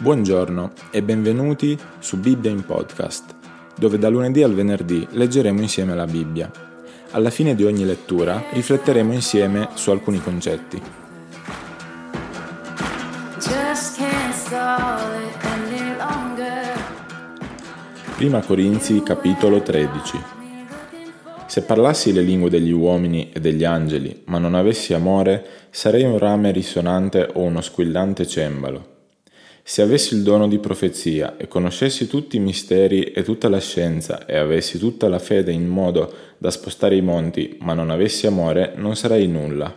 Buongiorno e benvenuti su Bibbia in Podcast, dove da lunedì al venerdì leggeremo insieme la Bibbia. Alla fine di ogni lettura rifletteremo insieme su alcuni concetti. Prima Corinzi capitolo 13 Se parlassi le lingue degli uomini e degli angeli, ma non avessi amore, sarei un rame risonante o uno squillante cembalo. Se avessi il dono di profezia e conoscessi tutti i misteri e tutta la scienza e avessi tutta la fede in modo da spostare i monti, ma non avessi amore, non sarei nulla.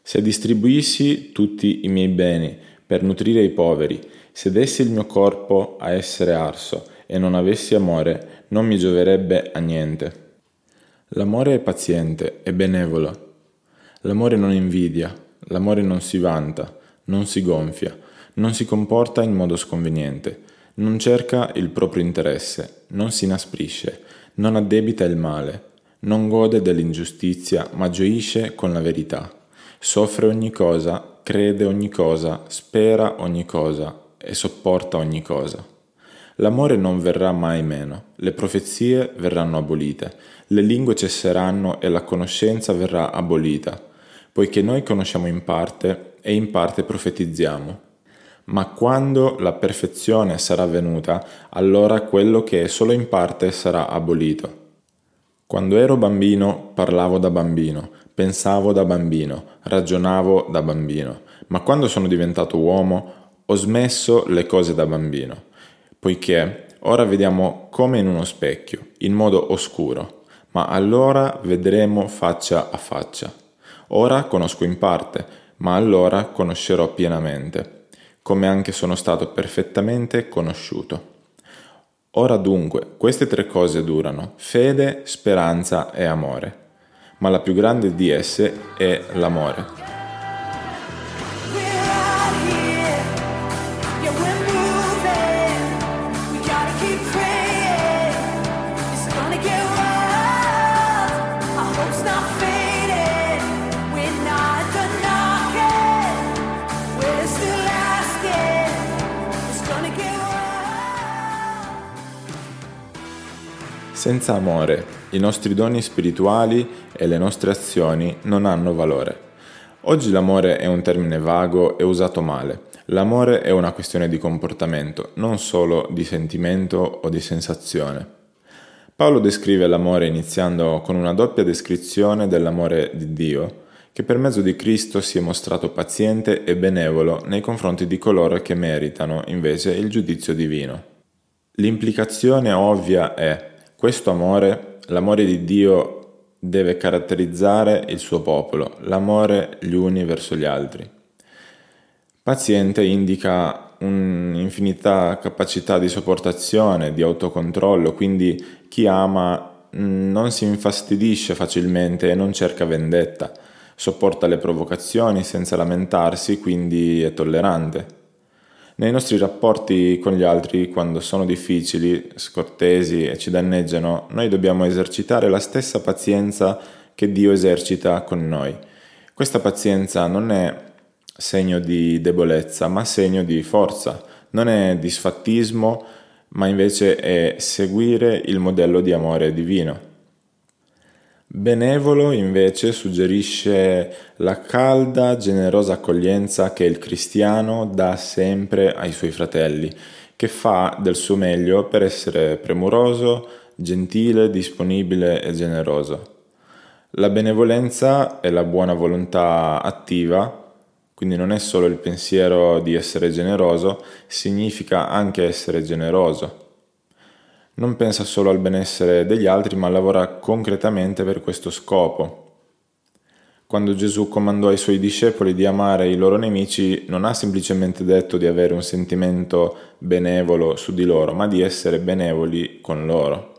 Se distribuissi tutti i miei beni per nutrire i poveri, se dessi il mio corpo a essere arso e non avessi amore, non mi gioverebbe a niente. L'amore è paziente e benevolo. L'amore non invidia, l'amore non si vanta, non si gonfia non si comporta in modo sconveniente, non cerca il proprio interesse, non si inasprisce, non addebita il male, non gode dell'ingiustizia, ma gioisce con la verità. Soffre ogni cosa, crede ogni cosa, spera ogni cosa e sopporta ogni cosa. L'amore non verrà mai meno, le profezie verranno abolite, le lingue cesseranno e la conoscenza verrà abolita, poiché noi conosciamo in parte e in parte profetizziamo ma quando la perfezione sarà venuta, allora quello che è solo in parte sarà abolito. Quando ero bambino parlavo da bambino, pensavo da bambino, ragionavo da bambino, ma quando sono diventato uomo ho smesso le cose da bambino, poiché ora vediamo come in uno specchio, in modo oscuro, ma allora vedremo faccia a faccia. Ora conosco in parte, ma allora conoscerò pienamente come anche sono stato perfettamente conosciuto. Ora dunque, queste tre cose durano, fede, speranza e amore, ma la più grande di esse è l'amore. Senza amore, i nostri doni spirituali e le nostre azioni non hanno valore. Oggi l'amore è un termine vago e usato male. L'amore è una questione di comportamento, non solo di sentimento o di sensazione. Paolo descrive l'amore iniziando con una doppia descrizione dell'amore di Dio, che per mezzo di Cristo si è mostrato paziente e benevolo nei confronti di coloro che meritano invece il giudizio divino. L'implicazione ovvia è questo amore, l'amore di Dio, deve caratterizzare il suo popolo, l'amore gli uni verso gli altri. Paziente indica un'infinità capacità di sopportazione, di autocontrollo, quindi chi ama non si infastidisce facilmente e non cerca vendetta, sopporta le provocazioni senza lamentarsi, quindi è tollerante. Nei nostri rapporti con gli altri, quando sono difficili, scortesi e ci danneggiano, noi dobbiamo esercitare la stessa pazienza che Dio esercita con noi. Questa pazienza non è segno di debolezza, ma segno di forza, non è disfattismo, ma invece è seguire il modello di amore divino. Benevolo invece suggerisce la calda, generosa accoglienza che il cristiano dà sempre ai suoi fratelli, che fa del suo meglio per essere premuroso, gentile, disponibile e generoso. La benevolenza è la buona volontà attiva, quindi non è solo il pensiero di essere generoso, significa anche essere generoso non pensa solo al benessere degli altri, ma lavora concretamente per questo scopo. Quando Gesù comandò ai suoi discepoli di amare i loro nemici, non ha semplicemente detto di avere un sentimento benevolo su di loro, ma di essere benevoli con loro.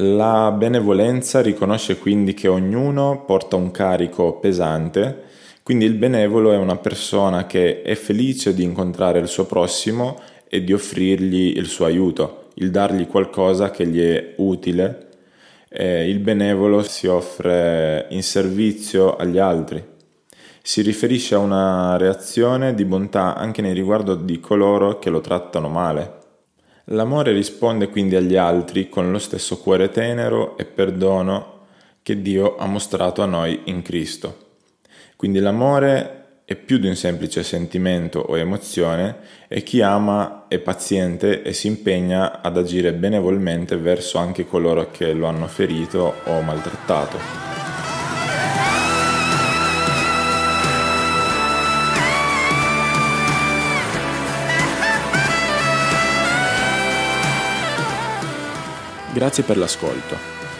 La benevolenza riconosce quindi che ognuno porta un carico pesante, quindi il benevolo è una persona che è felice di incontrare il suo prossimo e di offrirgli il suo aiuto il dargli qualcosa che gli è utile, eh, il benevolo si offre in servizio agli altri. si riferisce a una reazione di bontà anche nei riguardo di coloro che lo trattano male. L'amore risponde quindi agli altri con lo stesso cuore tenero e perdono che Dio ha mostrato a noi in Cristo. Quindi l'amore è più di un semplice sentimento o emozione e chi ama è paziente e si impegna ad agire benevolmente verso anche coloro che lo hanno ferito o maltrattato. Grazie per l'ascolto.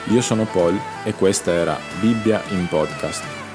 Io sono Paul e questa era Bibbia in podcast.